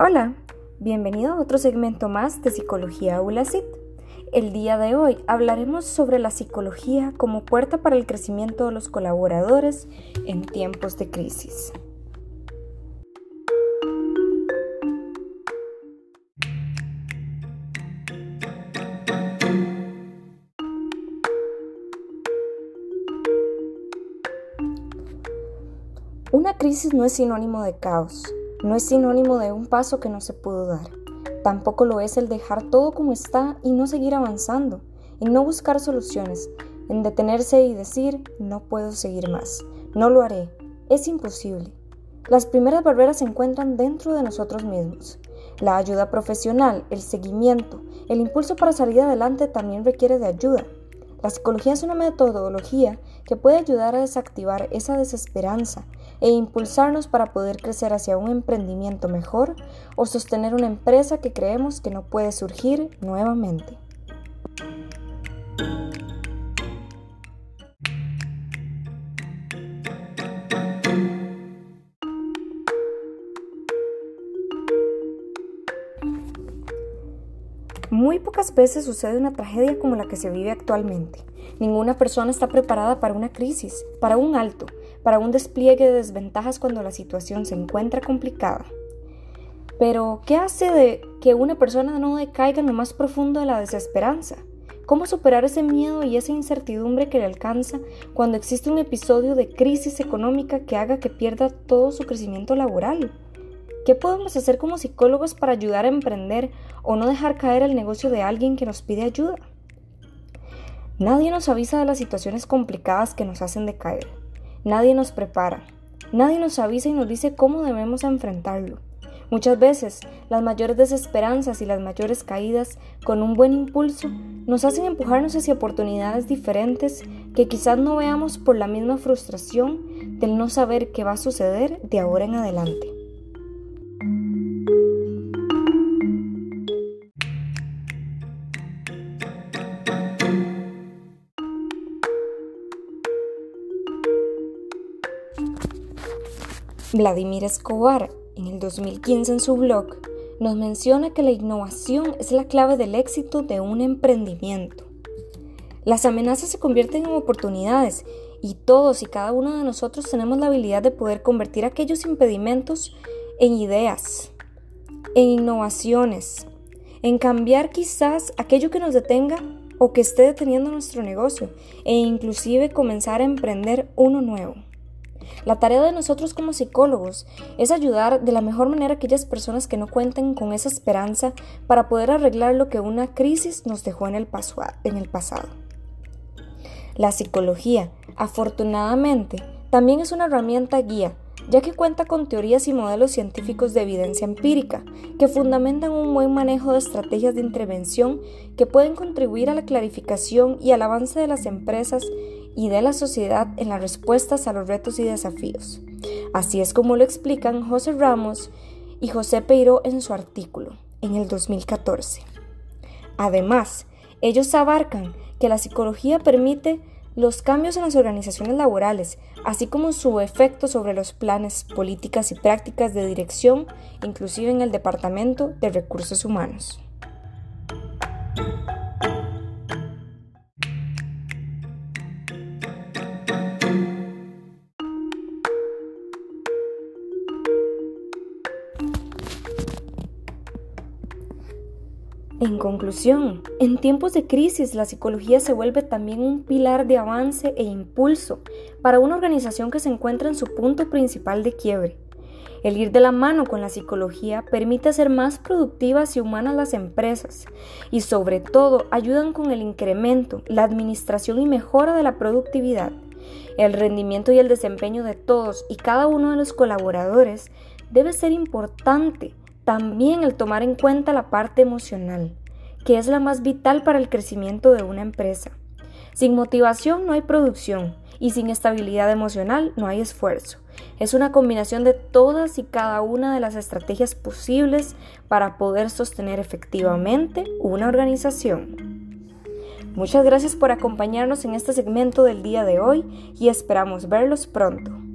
Hola, bienvenido a otro segmento más de Psicología ULACIT. El día de hoy hablaremos sobre la psicología como puerta para el crecimiento de los colaboradores en tiempos de crisis. Una crisis no es sinónimo de caos, no es sinónimo de un paso que no se pudo dar. Tampoco lo es el dejar todo como está y no seguir avanzando, en no buscar soluciones, en detenerse y decir, no puedo seguir más, no lo haré, es imposible. Las primeras barreras se encuentran dentro de nosotros mismos. La ayuda profesional, el seguimiento, el impulso para salir adelante también requiere de ayuda. La psicología es una metodología que puede ayudar a desactivar esa desesperanza e impulsarnos para poder crecer hacia un emprendimiento mejor o sostener una empresa que creemos que no puede surgir nuevamente. Muy pocas veces sucede una tragedia como la que se vive actualmente. Ninguna persona está preparada para una crisis, para un alto, para un despliegue de desventajas cuando la situación se encuentra complicada. Pero, ¿qué hace de que una persona no decaiga en lo más profundo de la desesperanza? ¿Cómo superar ese miedo y esa incertidumbre que le alcanza cuando existe un episodio de crisis económica que haga que pierda todo su crecimiento laboral? ¿Qué podemos hacer como psicólogos para ayudar a emprender o no dejar caer el negocio de alguien que nos pide ayuda? Nadie nos avisa de las situaciones complicadas que nos hacen decaer. Nadie nos prepara. Nadie nos avisa y nos dice cómo debemos enfrentarlo. Muchas veces las mayores desesperanzas y las mayores caídas con un buen impulso nos hacen empujarnos hacia oportunidades diferentes que quizás no veamos por la misma frustración del no saber qué va a suceder de ahora en adelante. Vladimir Escobar, en el 2015 en su blog, nos menciona que la innovación es la clave del éxito de un emprendimiento. Las amenazas se convierten en oportunidades y todos y cada uno de nosotros tenemos la habilidad de poder convertir aquellos impedimentos en ideas, en innovaciones, en cambiar quizás aquello que nos detenga o que esté deteniendo nuestro negocio e inclusive comenzar a emprender uno nuevo. La tarea de nosotros como psicólogos es ayudar de la mejor manera a aquellas personas que no cuenten con esa esperanza para poder arreglar lo que una crisis nos dejó en el, pasado. La psicología, afortunadamente, también es una herramienta guía ya que cuenta con teorías y modelos científicos de evidencia empírica que fundamentan un buen manejo de estrategias de intervención que pueden contribuir a la clarificación y al avance de las empresas y de la sociedad en las respuestas a los retos y desafíos. Así es como lo explican José Ramos y José Peiro en su artículo en el 2014. Además, ellos abarcan que la psicología permite los cambios en las organizaciones laborales, así como su efecto sobre los planes, políticas y prácticas de dirección, inclusive en el Departamento de Recursos Humanos. En conclusión, en tiempos de crisis la psicología se vuelve también un pilar de avance e impulso para una organización que se encuentra en su punto principal de quiebre. El ir de la mano con la psicología permite hacer más productivas y humanas las empresas y sobre todo ayudan con el incremento, la administración y mejora de la productividad. El rendimiento y el desempeño de todos y cada uno de los colaboradores debe ser importante también el tomar en cuenta la parte emocional, que es la más vital para el crecimiento de una empresa. Sin motivación no hay producción y sin estabilidad emocional no hay esfuerzo. Es una combinación de todas y cada una de las estrategias posibles para poder sostener efectivamente una organización. Muchas gracias por acompañarnos en este segmento del día de hoy y esperamos verlos pronto.